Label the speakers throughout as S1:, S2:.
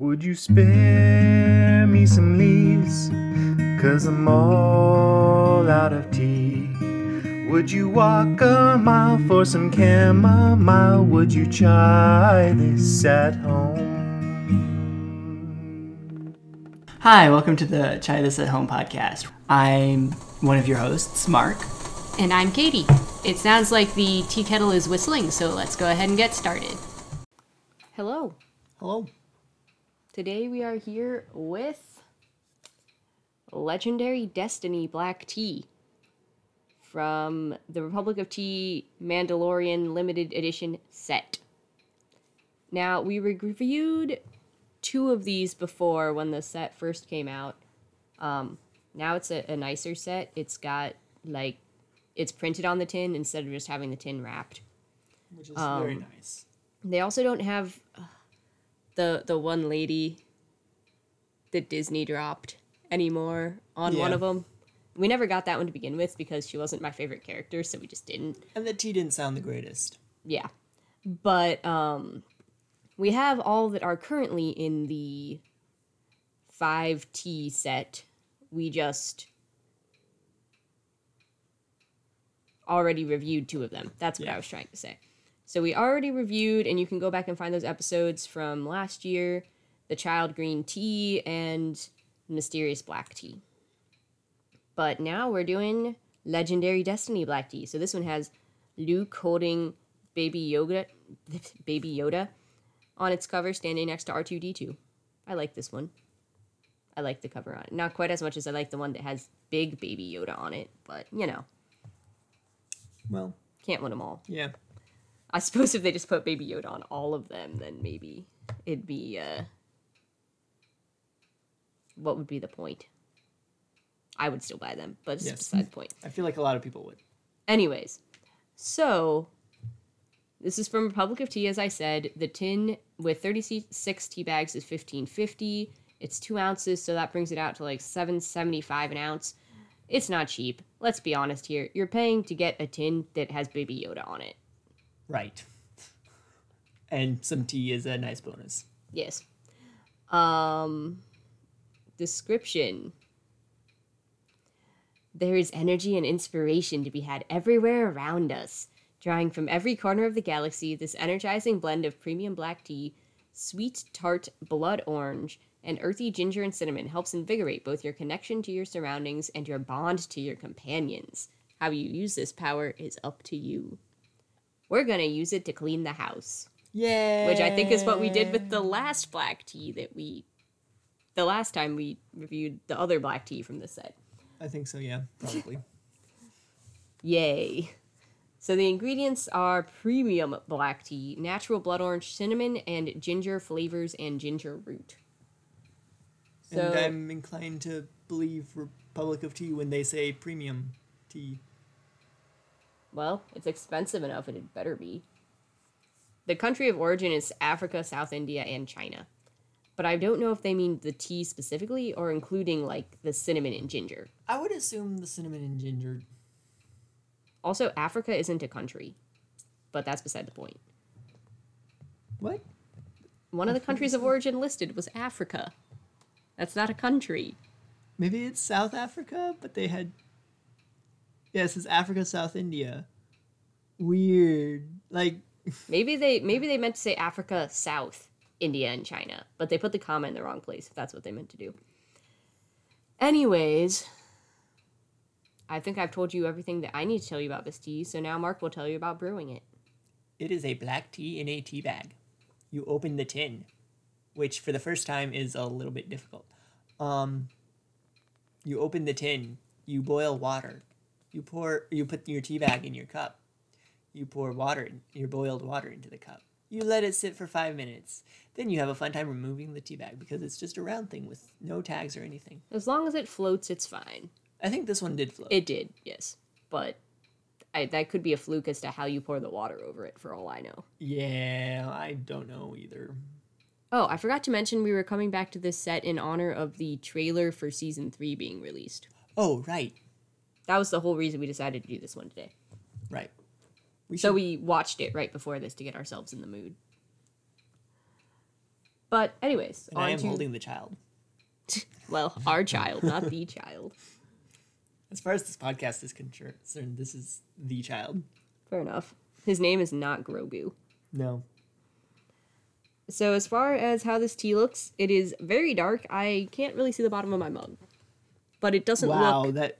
S1: Would you spare me some leaves? Cause I'm all out of tea. Would you walk a mile for some chamomile? Would you try this at home?
S2: Hi, welcome to the Try This at Home podcast. I'm one of your hosts, Mark.
S3: And I'm Katie. It sounds like the tea kettle is whistling, so let's go ahead and get started. Hello.
S2: Hello.
S3: Today we are here with Legendary Destiny Black Tea from the Republic of Tea Mandalorian Limited Edition set. Now, we reviewed two of these before when the set first came out. Um, now it's a, a nicer set. It's got like it's printed on the tin instead of just having the tin wrapped.
S2: Which is very
S3: Um,
S2: nice.
S3: They also don't have uh, the the one lady that Disney dropped anymore on one of them. We never got that one to begin with because she wasn't my favorite character, so we just didn't.
S2: And the tea didn't sound the greatest.
S3: Yeah. But um we have all that are currently in the 5T set. We just already reviewed two of them. That's what I was trying to say. So we already reviewed and you can go back and find those episodes from last year, the child green tea and mysterious black tea. But now we're doing legendary destiny black tea. So this one has Luke holding baby Yoda baby Yoda on its cover standing next to R2D2. I like this one. I like the cover on it. Not quite as much as I like the one that has big baby Yoda on it, but you know,
S2: Well,
S3: can't win them all.
S2: yeah.
S3: I suppose if they just put Baby Yoda on all of them, then maybe it'd be uh what would be the point? I would still buy them, but it's
S2: Yes.
S3: beside the point.
S2: I feel like a lot of people would.
S3: Anyways, so this is from Republic of Tea, as I said. The tin with 36 tea bags is 1550. It's two ounces, so that brings it out to like 775 an ounce. It's not cheap. Let's be honest here. You're paying to get a tin that has Baby Yoda on it.
S2: Right. And some tea is a nice bonus.
S3: Yes. Um description. There is energy and inspiration to be had everywhere around us. Drawing from every corner of the galaxy, this energizing blend of premium black tea, sweet tart blood orange, and earthy ginger and cinnamon helps invigorate both your connection to your surroundings and your bond to your companions. How you use this power is up to you. We're gonna use it to clean the house
S2: Yeah.
S3: which I think is what we did with the last black tea that we, the last time we reviewed the other black tea from the set.
S2: I think so, yeah. Probably.
S3: Yay. So the ingredients are premium black tea, natural blood orange, cinnamon, and ginger flavors and ginger root. So
S2: and I'm inclined to believe Republic of Tea when they say premium tea.
S3: Well, it's expensive enough, and it better be. The country of origin is Africa, South India, and China. But I don't know if they mean the tea specifically or including like the cinnamon and ginger.
S2: I would assume the cinnamon and ginger.
S3: Also, Africa isn't a country, but that's beside the point.
S2: What?
S3: One of the countries of origin listed was Africa. That's not a country.
S2: Maybe it's South Africa, but they had. Yeah, it says Africa, South India. Weird. Like,
S3: Maybe they maybe they meant to say Africa, South, India, and China, but they put the comma in the wrong place if that's what they meant to do. Anyways, I think I've told you everything that I need to tell you about this tea, so now Mark will tell you about brewing it.
S2: it is a black tea in a tea bag. You open the tin, which for the first time is a little bit difficult. Um, you open the tin, you boil water, you pour, you put your tea bag in your cup, you pour water, your boiled water into the cup. You let it sit for five minutes. Then you have a fun time removing the tea bag because it's just a round thing with no tags or anything.
S3: As long as it floats, it's fine.
S2: I think this one did float.
S3: It did, yes, but I, that could be a fluke as to how you pour the water over it, for all I know.
S2: yeah, I don't know either.
S3: Oh, I forgot to mention we were coming back to this set in honor of the trailer for season three being released.
S2: Oh, right,
S3: That was the whole reason we decided to do this one today.
S2: right. We
S3: So
S2: should-
S3: we watched it right before this to get ourselves in the mood. But anyways,
S2: I am
S3: to
S2: holding the child.
S3: well, our child, not the child.
S2: As far as this podcast is concerned, this is the child.
S3: Fair enough. His name is not Grogu.
S2: No.
S3: So as far as how this tea looks, it is very dark. I can't really see the bottom of my mug. But it doesn't
S2: Wow,
S3: look
S2: that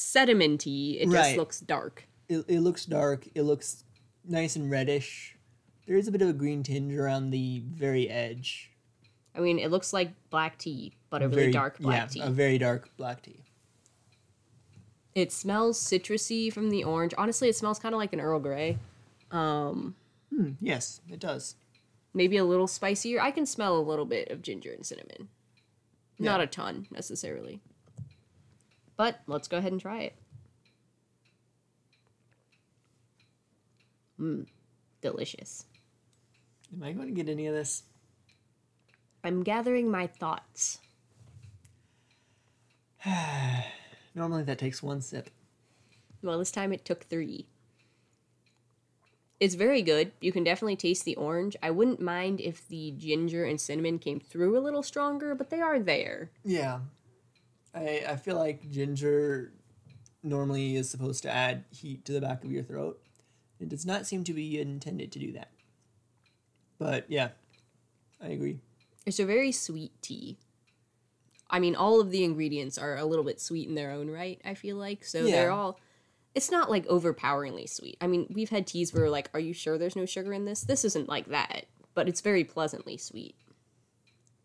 S3: sedimenty. It just looks dark.
S2: it, it looks dark. It looks nice and reddish. There is a bit of a green tinge around the very edge.
S3: I mean, it looks like black tea, but a really
S2: very
S3: dark black
S2: yeah,
S3: tea.
S2: A very dark black tea.
S3: It smells citrusy from the orange. Honestly, it smells kind of like an Earl Grey.
S2: Um, Hmm, yes, it does.
S3: Maybe a little spicier. I can smell a little bit of ginger and cinnamon. Not a ton necessarily. But let's go ahead and try it. Mmm, delicious.
S2: Am I going to get any of this?
S3: I'm gathering my thoughts.
S2: Normally that takes one sip.
S3: Well, this time it took three. It's very good. You can definitely taste the orange. I wouldn't mind if the ginger and cinnamon came through a little stronger, but they are there.
S2: Yeah. I I feel like ginger normally is supposed to add heat to the back of your throat. It does not seem to be intended to do that. But yeah, I agree.
S3: It's a very sweet tea. I mean, all of the ingredients are a little bit sweet in their own right, I feel like. So they're all. It's not like overpoweringly sweet. I mean, we've had teas where we're like, are you sure there's no sugar in this? This isn't like that, but it's very pleasantly sweet.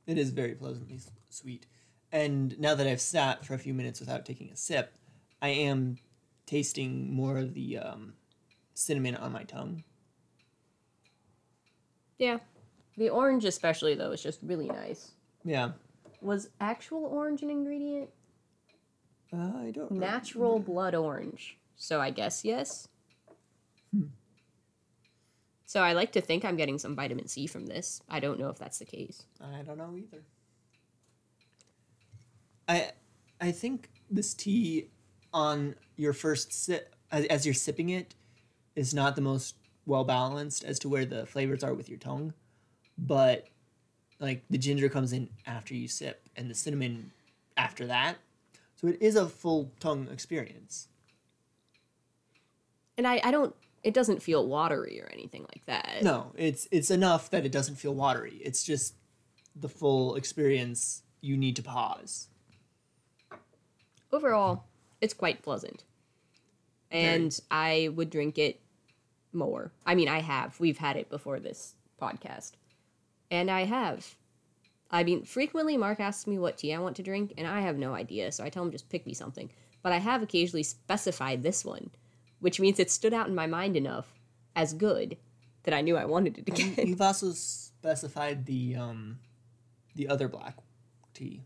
S2: It is very pleasantly sweet. And now that I've sat for a few minutes without taking a sip, I am tasting more of the um, cinnamon on my tongue.
S3: Yeah. The orange, especially, though, is just really nice.
S2: Yeah.
S3: Was actual orange an ingredient?
S2: Uh, I don't know.
S3: Natural blood orange. So I guess yes. So I like to think I'm getting some vitamin C from this. I don't know if that's the case.
S2: I don't know either. I I think this tea on your first sip as, as you're sipping it is not the most well balanced as to where the flavors are with your tongue, but like the ginger comes in after you sip and the cinnamon after that. So it is a full tongue experience.
S3: And I, I don't it doesn't feel watery or anything like that.
S2: No, it's it's enough that it doesn't feel watery. It's just the full experience. You need to pause.
S3: Overall, it's quite pleasant. And I would drink it more. I mean, I have. We've had it before this podcast. And I have. I mean, frequently Mark asks me what tea I want to drink, and I have no idea, so I tell him just pick me something. But I have occasionally specified this one, which means it stood out in my mind enough as good that I knew I wanted it again.
S2: You've also specified the um, the other black tea.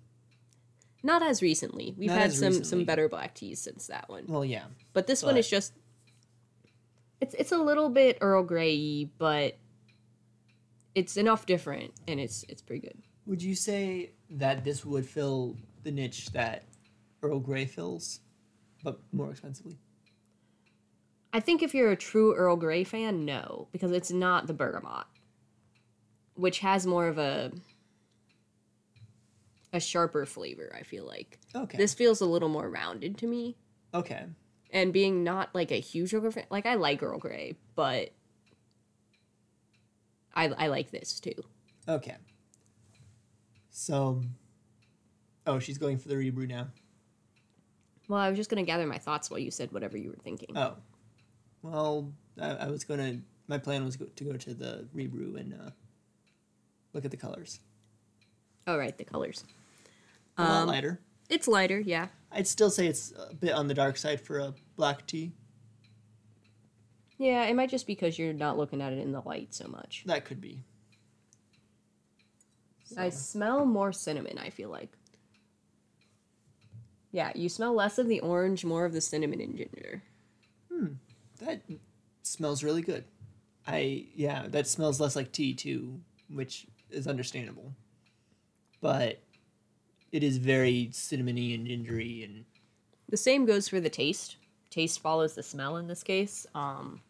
S3: Not as recently. We've
S2: Not
S3: had
S2: as
S3: some some better black teas since that one.
S2: Well, yeah,
S3: But this one is just it's it's a little bit Earl Grey, but it's enough different and it's it's pretty good.
S2: Would you say that this would fill the niche that Earl Grey fills, but more expensively?
S3: I think if you're a true Earl Grey fan, no, because it's not the bergamot, which has more of a a sharper flavor, I feel like.
S2: Okay.
S3: This feels a little more rounded to me.
S2: Okay.
S3: And being not like a huge Earl Grey fan, like I like Earl Grey, but I I like this too.
S2: Okay. So, oh, she's going for the rebrew now.
S3: Well, I was just gonna gather my thoughts while you said whatever you were thinking.
S2: Oh, well, I, I was gonna. My plan was go, to go to the rebrew and uh, look at the colors.
S3: Oh, right, the colors.
S2: A lot
S3: Um,
S2: lighter.
S3: It's lighter, yeah.
S2: I'd still say it's a bit on the dark side for a black tea.
S3: Yeah, it might just because you're not looking at it in the light so much.
S2: That could be.
S3: I smell more cinnamon, I feel like. Yeah, you smell less of the orange, more of the cinnamon and ginger. Hmm.
S2: That smells really good. I yeah, that smells less like tea too, which is understandable. But it is very cinnamony and gingery and
S3: The same goes for the taste. Taste follows the smell in this case. Um,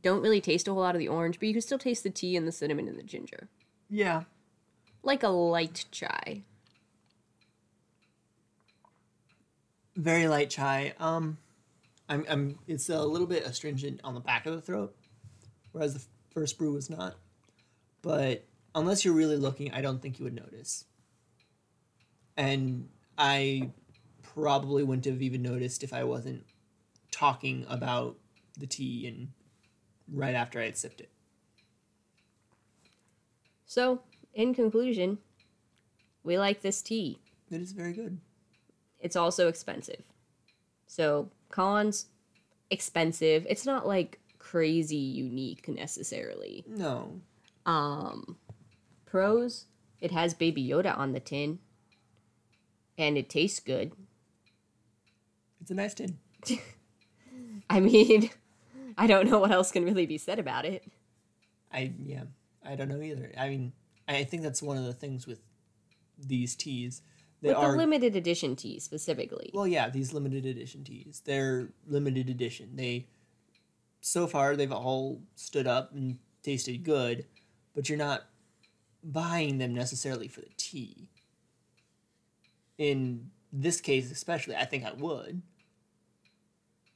S3: don't really taste a whole lot of the orange, but you can still taste the tea and the cinnamon and the ginger.
S2: yeah.
S3: like a light chai.
S2: Very light chai. Um, I'm, I'm. It's a little bit astringent on the back of the throat, whereas the first brew was not. But unless you're really looking, I don't think you would notice. And I probably wouldn't have even noticed if I wasn't talking about the tea and right after I had sipped it.
S3: So, in conclusion, we like this tea.
S2: It is very good.
S3: It's also expensive. So, cons, expensive. It's not like crazy unique necessarily.
S2: No,
S3: Um, pros, it has Baby Yoda on the tin, and it tastes good.
S2: it's a nice tin.
S3: I mean, I don't know what else can really be said about it.
S2: I yeah, I don't know either. I mean, I think that's one of the things with these teas. They
S3: With
S2: are
S3: the limited edition tea specifically.
S2: well, yeah, these limited edition teas. They're limited edition. They so far they've all stood up and tasted good, but you're not buying them necessarily for the tea. In this case, especially, I think I would,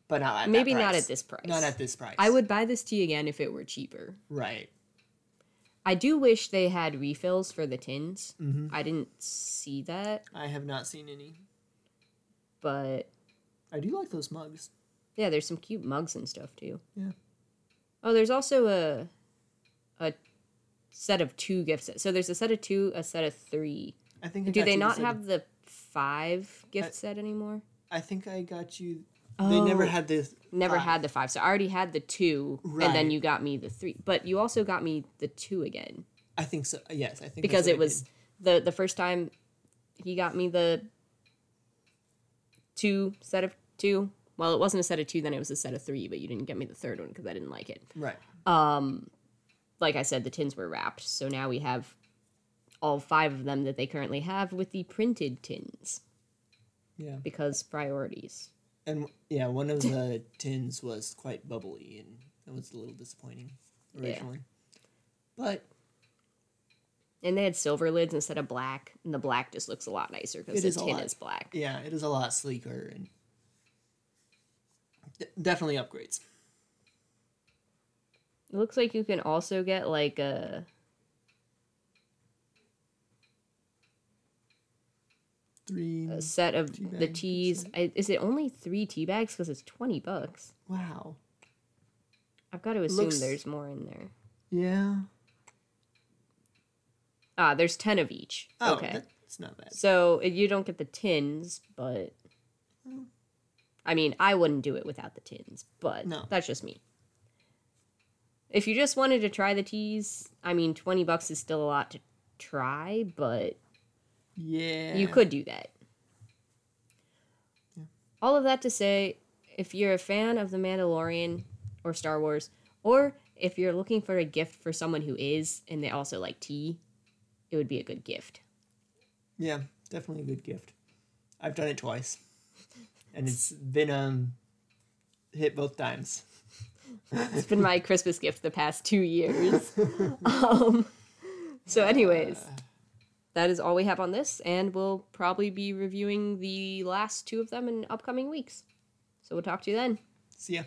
S2: but not at
S3: Maybe not at this price.
S2: Not at this price.
S3: I would buy this tea again if it were cheaper.
S2: right.
S3: I do wish they had refills for the tins.
S2: Mhm.
S3: I didn't see that,
S2: I have not seen any.
S3: but
S2: I do like those mugs.
S3: yeah, there's some cute mugs and stuff too.
S2: Yeah.
S3: Oh, there's also a a set of two gift sets. So there's a set of two, a set of three.
S2: I think. I
S3: Do they not have the five gift
S2: I-
S3: set anymore?
S2: I think I got you. They never
S3: Oh.
S2: had this.
S3: Never
S2: five.
S3: had the five. So I already had the two, and then you got me the three. But you also got me the two again
S2: I think so. Yes, I think
S3: because it
S2: I
S3: was
S2: did.
S3: the the first time he got me the two set of two. Well, it wasn't a set of two, then it was a set of three. But you didn't get me the third one because I didn't like it.
S2: right.
S3: Um, like I said, the tins were wrapped, so now we have all five of them that they currently have with the printed tins
S2: Yeah,
S3: because priorities.
S2: and yeah, one of the tins was quite bubbly, and that was a little disappointing originally. Yeah. But
S3: And they had silver lids instead of black, and the black just looks a lot nicer because the
S2: is
S3: tin
S2: lot.
S3: is black.
S2: yeah, it is a lot sleeker and d- definitely upgrades.
S3: It looks like you can also get like a
S2: Three.
S3: a set of
S2: Tea
S3: the teas. I, is it only three tea bags? Because it's twenty bucks.
S2: Wow.
S3: I've got to assume
S2: Looks-
S3: there's more in there.
S2: Yeah.
S3: Ah, there's ten of each.
S2: Oh,
S3: okay.
S2: that's not bad.
S3: So you don't get the tins, but I mean, I wouldn't do it without the tins, but
S2: No.
S3: that's just me. If you just wanted to try the teas, I mean, 20 bucks is still a lot to try, but
S2: Yeah.
S3: you could do that. All of that to say, if you're a fan of The Mandalorian or Star Wars, or if you're looking for a gift for someone who is and they also like tea, it would be a good gift.
S2: Yeah, definitely a good gift. I've done it twice, and it's been um hit both times.
S3: It's been my Christmas gift the past two years. um, so, anyways, that is all we have on this, and we'll probably be reviewing the last two of them in upcoming weeks. So, we'll talk to you then.
S2: See ya.